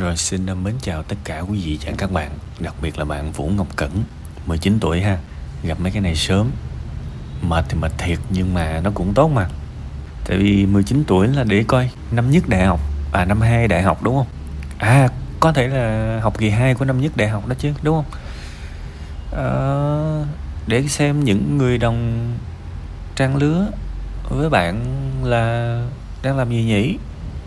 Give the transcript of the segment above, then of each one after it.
Rồi xin mến chào tất cả quý vị và các bạn Đặc biệt là bạn Vũ Ngọc Cẩn 19 tuổi ha. Gặp mấy cái này sớm. Mệt thì mệt thiệt nhưng mà nó cũng tốt mà. Tại vì 19 tuổi là để coi Năm nhất đại học À năm 2 đại học đúng không? À có thể là học kỳ 2 của năm nhất đại học đó chứ đúng không? À, Để xem những người đồng trang lứa với bạn là đang làm gì nhỉ?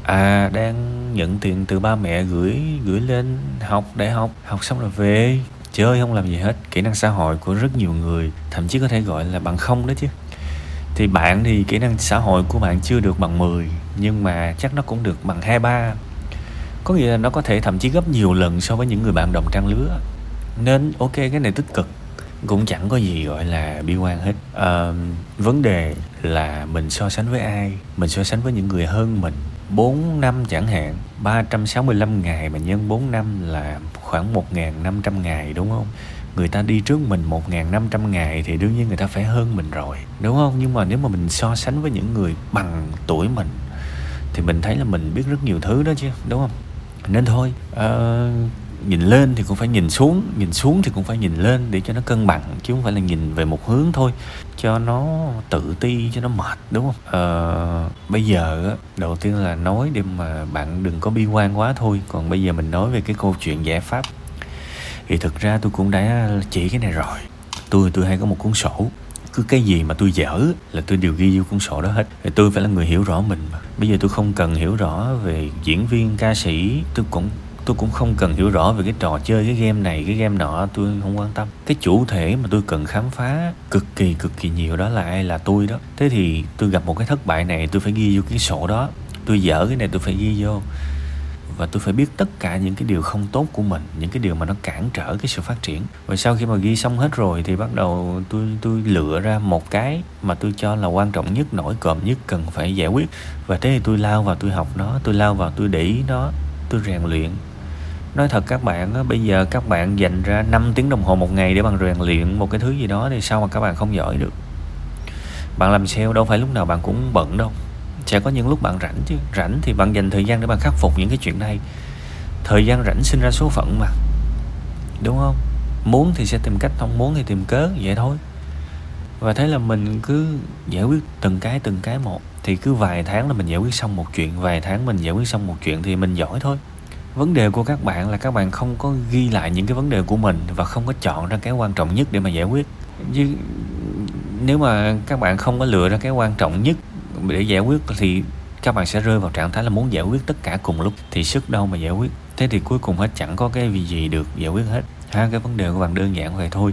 À đang nhận tiền từ ba mẹ gửi gửi lên học đại học. Học xong rồi về chơi không làm gì hết. Kỹ năng xã hội của rất nhiều người thậm chí có thể gọi là bằng không đó chứ. Thì bạn thì kỹ năng xã hội của bạn chưa được bằng 10 nhưng mà chắc nó cũng được bằng hai ba. Có nghĩa là nó có thể thậm chí gấp nhiều lần so với những người bạn đồng trang lứa. Nên ok cái này tích cực cũng chẳng có gì gọi là bi quan hết. À, vấn đề là mình so sánh với ai mình so sánh với những người hơn mình. 4 năm chẳng hạn 365 ngày mà nhân 4 năm là khoảng 1.500 ngày đúng không? Người ta đi trước mình 1.500 ngày thì đương nhiên người ta phải hơn mình rồi đúng không? Nhưng mà nếu mà mình so sánh với những người bằng tuổi mình thì mình thấy là mình biết rất nhiều thứ đó chứ đúng không? Nên thôi uh, nhìn lên thì cũng phải nhìn xuống nhìn xuống thì cũng phải nhìn lên để cho nó cân bằng chứ không phải là nhìn về một hướng thôi cho nó tự ti cho nó mệt đúng không? Ờ, bây giờ đầu tiên là nói để mà bạn đừng có bi quan quá thôi còn bây giờ mình nói về cái câu chuyện giải pháp. Thì thực ra tôi cũng đã chỉ cái này rồi. Tôi tôi hay có một cuốn sổ. Cứ cái gì mà tôi dở là tôi đều ghi vô cuốn sổ đó hết. Thì tôi phải là người hiểu rõ mình mà. Bây giờ tôi không cần hiểu rõ về diễn viên ca sĩ tôi cũng tôi cũng không cần hiểu rõ về cái trò chơi, cái game này, cái game nọ, tôi không quan tâm. Cái chủ thể mà tôi cần khám phá cực kỳ cực kỳ nhiều đó là ai là tôi đó. Thế thì tôi gặp một cái thất bại này, tôi phải ghi vô cái sổ đó. Tôi dở cái này, tôi phải ghi vô. Và tôi phải biết tất cả những cái điều không tốt của mình, những cái điều mà nó cản trở cái sự phát triển. Và sau khi mà ghi xong hết rồi thì bắt đầu tôi tôi lựa ra một cái mà tôi cho là quan trọng nhất, nổi cộm nhất, cần phải giải quyết. Và thế thì tôi lao vào tôi học nó, tôi lao vào tôi để ý nó, tôi rèn luyện nói thật các bạn bây giờ các bạn dành ra 5 tiếng đồng hồ một ngày để bằng rèn luyện một cái thứ gì đó thì sao mà các bạn không giỏi được? Bạn làm sale đâu phải lúc nào bạn cũng bận đâu. Sẽ có những lúc bạn rảnh chứ. Rảnh thì bạn dành thời gian để bạn khắc phục những cái chuyện này. Thời gian rảnh sinh ra số phận mà. Đúng không? Muốn thì sẽ tìm cách, không muốn thì tìm cớ, vậy thôi. Và thế là mình cứ giải quyết từng cái từng cái một. Thì cứ vài tháng là mình giải quyết xong một chuyện, vài tháng mình giải quyết xong một chuyện thì mình giỏi thôi vấn đề của các bạn là các bạn không có ghi lại những cái vấn đề của mình và không có chọn ra cái quan trọng nhất để mà giải quyết. Chứ nếu mà các bạn không có lựa ra cái quan trọng nhất để giải quyết thì các bạn sẽ rơi vào trạng thái là muốn giải quyết tất cả cùng lúc thì sức đâu mà giải quyết. Thế thì cuối cùng hết, chẳng có cái gì được giải quyết hết. Ha, cái vấn đề của bạn đơn giản vậy thôi.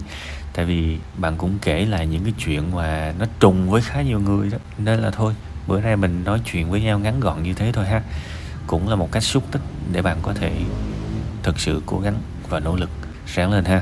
Tại vì bạn cũng kể lại những cái chuyện mà nó trùng với khá nhiều người đó. Nên là thôi, bữa nay mình nói chuyện với nhau ngắn gọn như thế thôi ha cũng là một cách xúc tích để bạn có thể thực sự cố gắng và nỗ lực sáng lên ha.